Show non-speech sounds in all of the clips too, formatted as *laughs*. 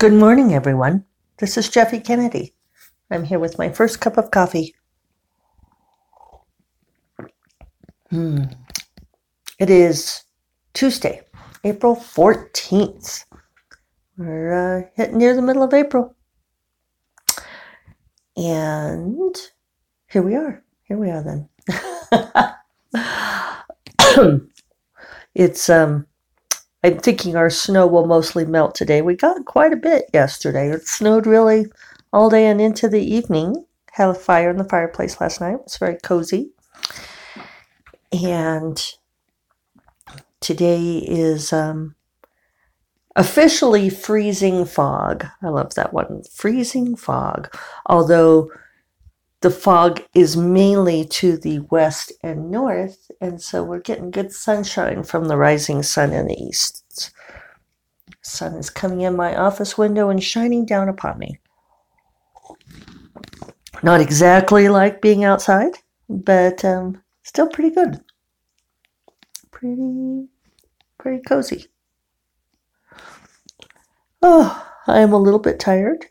Good morning, everyone. This is Jeffe Kennedy. I'm here with my first cup of coffee. Hmm. It is Tuesday, April 14th. We're uh, hitting near the middle of April. And here we are. Here we are then. *coughs* it's um I'm thinking our snow will mostly melt today. We got quite a bit yesterday. It snowed really all day and into the evening. Had a fire in the fireplace last night. It was very cozy. And today is um, officially freezing fog. I love that one. Freezing fog. Although the fog is mainly to the west and north, and so we're getting good sunshine from the rising sun in the east. Sun is coming in my office window and shining down upon me. Not exactly like being outside, but um, still pretty good. Pretty, pretty cozy. Oh, I'm a little bit tired.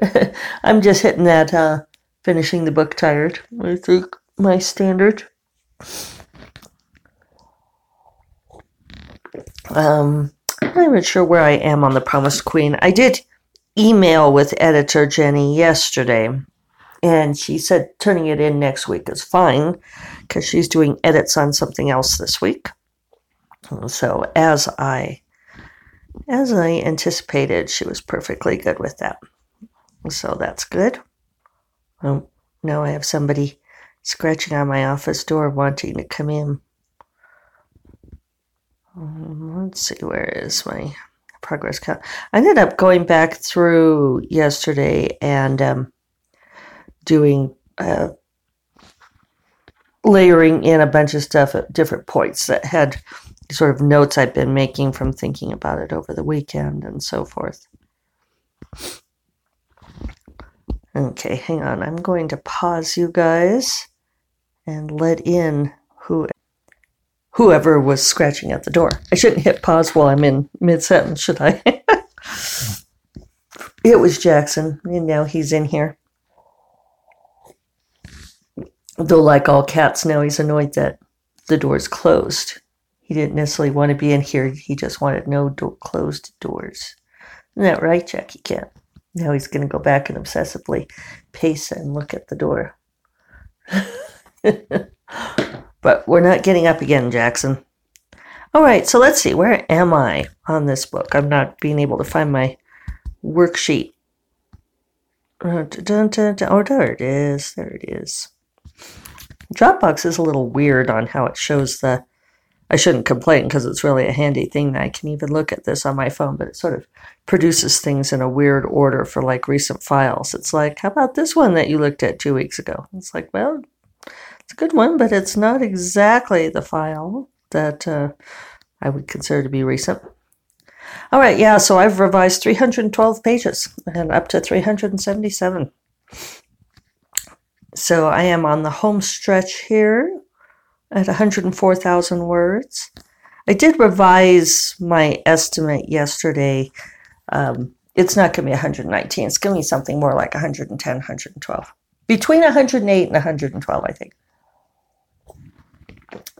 *laughs* I'm just hitting that uh, finishing the book tired. I think my standard. Um, I'm not even sure where I am on the Promised Queen. I did email with editor Jenny yesterday, and she said turning it in next week is fine because she's doing edits on something else this week. So as I as I anticipated, she was perfectly good with that. So that's good. Oh, now I have somebody scratching on my office door wanting to come in. Um, let's see, where is my progress count? I ended up going back through yesterday and um, doing uh, layering in a bunch of stuff at different points that had sort of notes I've been making from thinking about it over the weekend and so forth. Okay, hang on. I'm going to pause you guys and let in who whoever was scratching at the door. I shouldn't hit pause while I'm in mid sentence, should I? *laughs* it was Jackson, and now he's in here. Though, like all cats, now he's annoyed that the door's closed. He didn't necessarily want to be in here. He just wanted no closed doors. Isn't that right, Jackie Cat? Now he's going to go back and obsessively pace and look at the door. *laughs* but we're not getting up again, Jackson. All right, so let's see. Where am I on this book? I'm not being able to find my worksheet. Uh. Oh, there it is. There it is. Dropbox is a little weird on how it shows the I shouldn't complain because it's really a handy thing that I can even look at this on my phone, but it sort of produces things in a weird order for like recent files. It's like, how about this one that you looked at two weeks ago? It's like, well, it's a good one, but it's not exactly the file that uh, I would consider to be recent. All right, yeah, so I've revised 312 pages and up to 377. So I am on the home stretch here at 104,000 words. I did revise my estimate yesterday. Um, it's not going to be 119. It's going to be something more like 110, 112. Between 108 and 112, I think.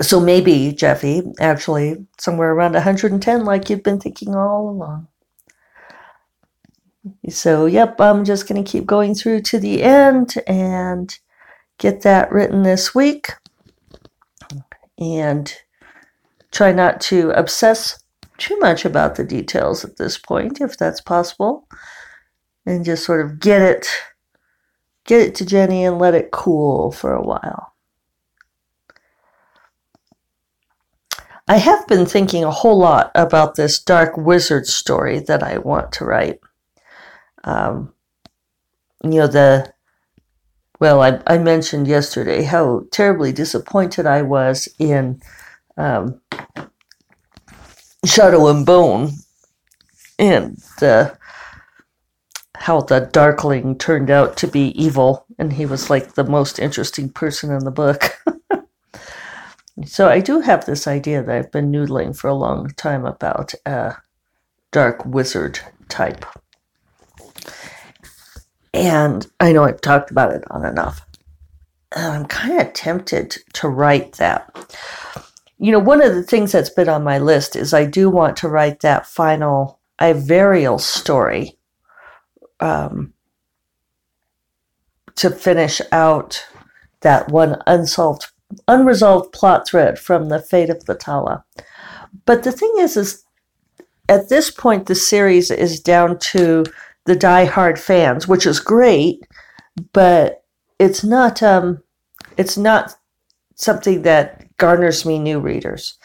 So maybe, Jeffe, actually somewhere around 110, like you've been thinking all along. So, yep, I'm just going to keep going through to the end and get that written this week and try not to obsess too much about the details at this point, if that's possible, and just sort of get it get it to Jenny and let it cool for a while. I have been thinking a whole lot about this dark wizard story that I want to write. Um, you know, the well, I, I mentioned yesterday how terribly disappointed I was in um, Shadow and Bone and uh, how the Darkling turned out to be evil, and he was like the most interesting person in the book. *laughs* so I do have this idea that I've been noodling for a long time about a dark wizard type. And I know I've talked about it on enough. I'm kind of tempted to write that. You know, one of the things that's been on my list is I do want to write that final Ivariel story um, to finish out that one unsolved, unresolved plot thread from the fate of the Tala. But the thing is, is at this point the series is down to the die-hard fans, which is great, but it's not um, it's not something that garners me new readers.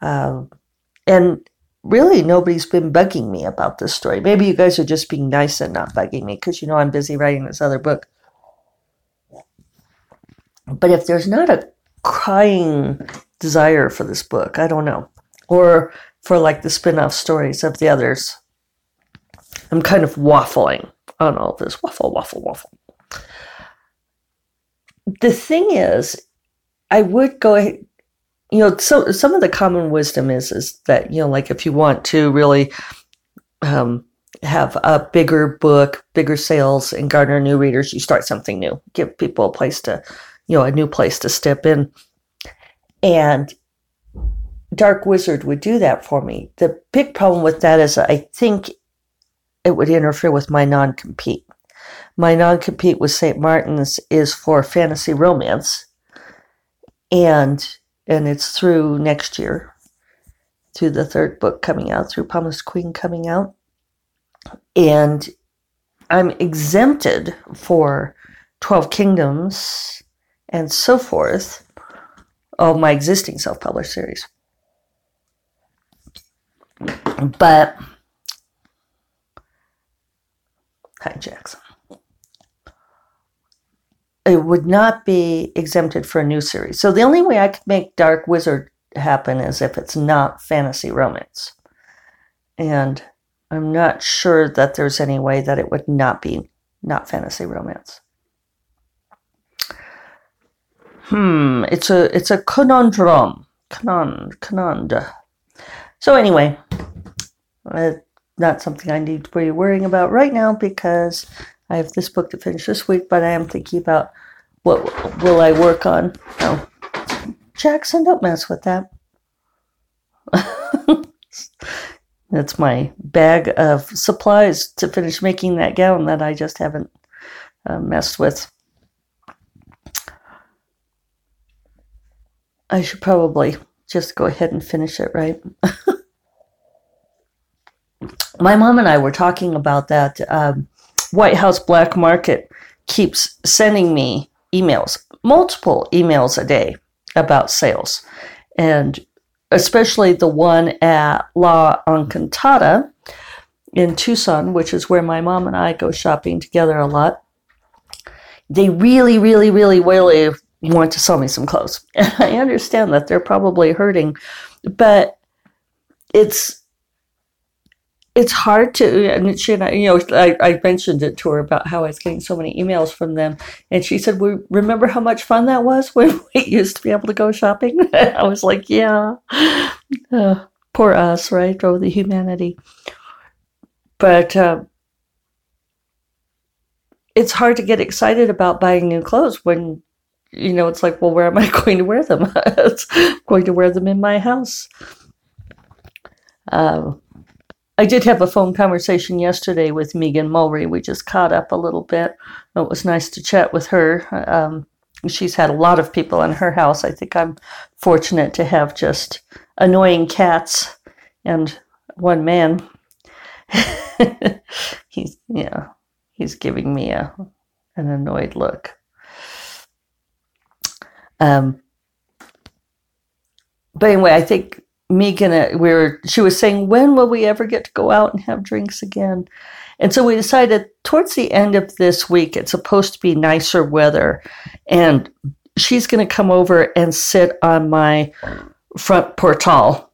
Um, and really, nobody's been bugging me about this story. Maybe you guys are just being nice and not bugging me because you know I'm busy writing this other book. But if there's not a crying desire for this book, I don't know. Or for like the spin off stories of the others, I'm kind of waffling on all this. Waffle, waffle, waffle. The thing is, I would go ahead, you know, so some of the common wisdom is is that, you know, like if you want to really um, have a bigger book, bigger sales, and garner new readers, you start something new. Give people a place to, you know, a new place to step in. And Dark Wizard would do that for me. The big problem with that is I think it would interfere with my non compete. My non compete with St. Martin's is for fantasy romance, and and it's through next year, through the third book coming out, through Promised Queen coming out, and I'm exempted for Twelve Kingdoms and so forth, of my existing self published series. But Jackson. It would not be exempted for a new series. So the only way I could make Dark Wizard happen is if it's not fantasy romance. And I'm not sure that there's any way that it would not be not fantasy romance. Hmm, it's a it's a conundrum. Conund, conund. So anyway, uh, not something I need to be worrying about right now because I have this book to finish this week, but I am thinking about what will I work on. Oh, Jackson, don't mess with that. *laughs* That's my bag of supplies to finish making that gown that I just haven't uh, messed with. I should probably just go ahead and finish it, right? *laughs* my mom and I were talking about that. Um, White House Black Market keeps sending me emails, multiple emails a day about sales. And especially the one at La Encantada in Tucson, which is where my mom and I go shopping together a lot. They really, really, really, really want to sell me some clothes. And *laughs* I understand that they're probably hurting, but it's it's hard to and she and I, you know I, I mentioned it to her about how I was getting so many emails from them. And she said we remember how much fun that was when *laughs* we used to be able to go shopping? *laughs* I was like yeah. Uh, poor us right? Oh the humanity. But uh, it's hard to get excited about buying new clothes when you know it's like well where am I *laughs* going to wear them? I'm going to wear them in my house. Uh, I did have a phone conversation yesterday with Megan Mulry. We just caught up a little bit. It was nice to chat with her. Um, she's had a lot of people in her house. I think I'm fortunate to have just annoying cats and one man. *laughs* he's yeah, he's giving me a an annoyed look. Um, but anyway, I think Megan, uh, we were, she was saying, when will we ever get to go out and have drinks again? And so we decided towards the end of this week, it's supposed to be nicer weather. And she's going to come over and sit on my front portal.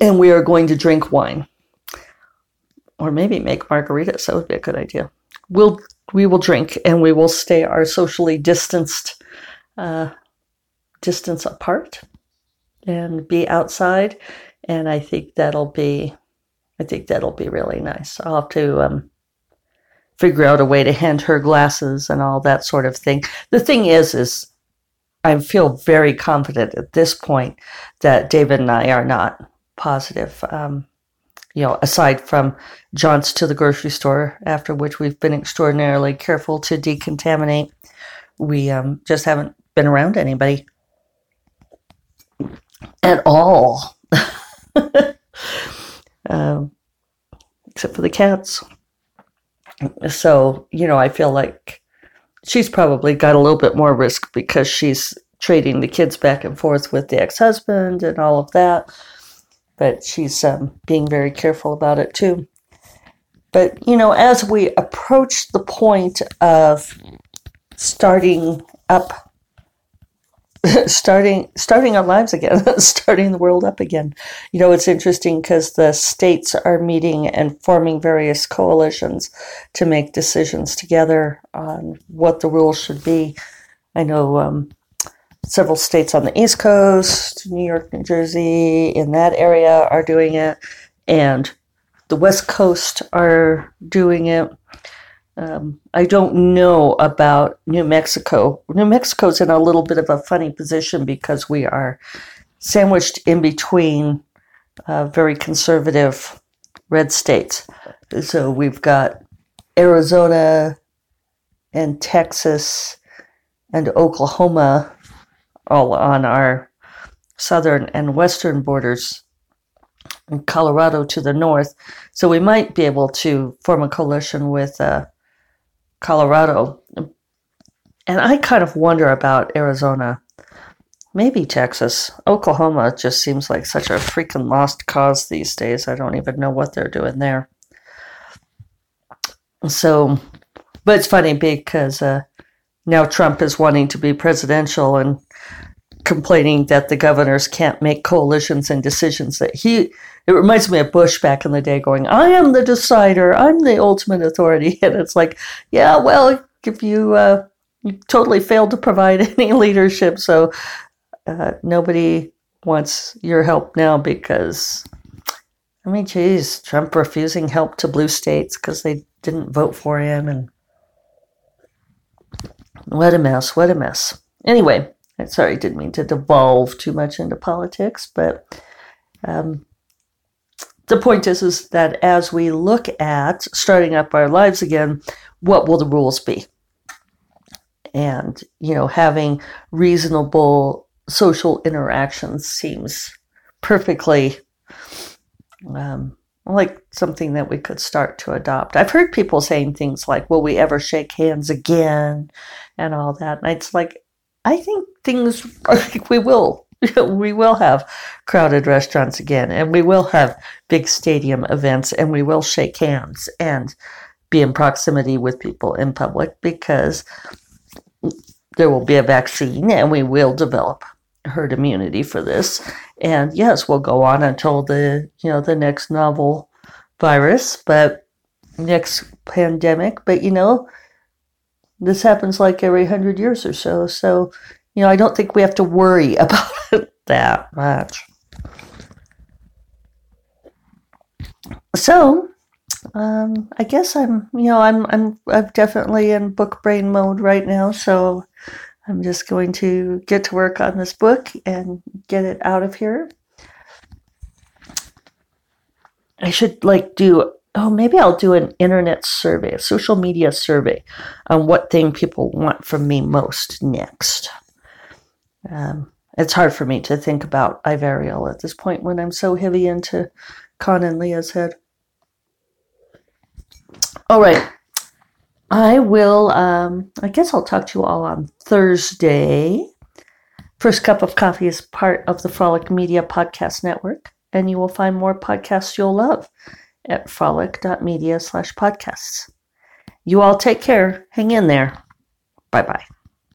And we are going to drink wine. Or maybe make margaritas. That would be a good idea. We'll, we will drink and we will stay our socially distanced, uh, distance apart and be outside. And I think that'll be, I think that'll be really nice. I'll have to um, figure out a way to hand her glasses and all that sort of thing. The thing is, is I feel very confident at this point that David and I are not positive. Um, you know, aside from jaunts to the grocery store, after which we've been extraordinarily careful to decontaminate, we um, just haven't been around anybody at all. *laughs* um, except for the cats. So, you know, I feel like she's probably got a little bit more risk because she's trading the kids back and forth with the ex husband and all of that. But she's um, being very careful about it too. But, you know, as we approach the point of starting up *laughs* starting starting our lives again, *laughs* starting the world up again. You know, it's interesting because the states are meeting and forming various coalitions to make decisions together on what the rules should be. I know um, several states on the East Coast, New York, New Jersey, in that area are doing it, and the West Coast are doing it. Um, I don't know about New Mexico. New Mexico's in a little bit of a funny position because we are sandwiched in between uh, very conservative red states. So we've got Arizona and Texas and Oklahoma all on our southern and western borders, and Colorado to the north. So we might be able to form a coalition with. Uh, Colorado. And I kind of wonder about Arizona, maybe Texas. Oklahoma just seems like such a freaking lost cause these days. I don't even know what they're doing there. So, but it's funny because uh, now Trump is wanting to be presidential and complaining that the governors can't make coalitions and decisions that he it reminds me of bush back in the day going i am the decider. I'm the ultimate authority. *laughs* And it's like yeah well if you uh, you totally failed to provide *laughs* any leadership so uh, nobody wants your help now because i mean geez trump refusing help to blue states because they didn't vote for him and what a mess what a mess. Anyway sorry, I didn't mean to devolve too much into politics, but um, the point is, is that as we look at starting up our lives again, what will the rules be? And, you know, having reasonable social interactions seems perfectly um, like something that we could start to adopt. I've heard people saying things like, will we ever shake hands again? And all that. And it's like, I think things we will *laughs* we will have crowded restaurants again and we will have big stadium events and we will shake hands and be in proximity with people in public because there will be a vaccine and we will develop herd immunity for this. And yes we'll go on until the you know the next novel virus but next pandemic. But you know this happens like every hundred years or so. So, you know, I don't think we have to worry *laughs* about it that much. So, um, I guess I'm, you know, I'm, I'm, I'm definitely in book brain mode right now. So, I'm just going to get to work on this book and get it out of here. I should like do oh, maybe I'll do an internet survey, a social media survey on what thing people want from me most next. Um, it's hard for me to think about Ivariel at this point when I'm so heavy into Con and Lia's head. All right. I will, um, I guess I'll talk to you all on Thursday. First Cup of Coffee is part of the Frolic Media Podcast Network, and you will find more podcasts you'll love at frolic.media slash podcasts. You all take care. Hang in there. Bye bye.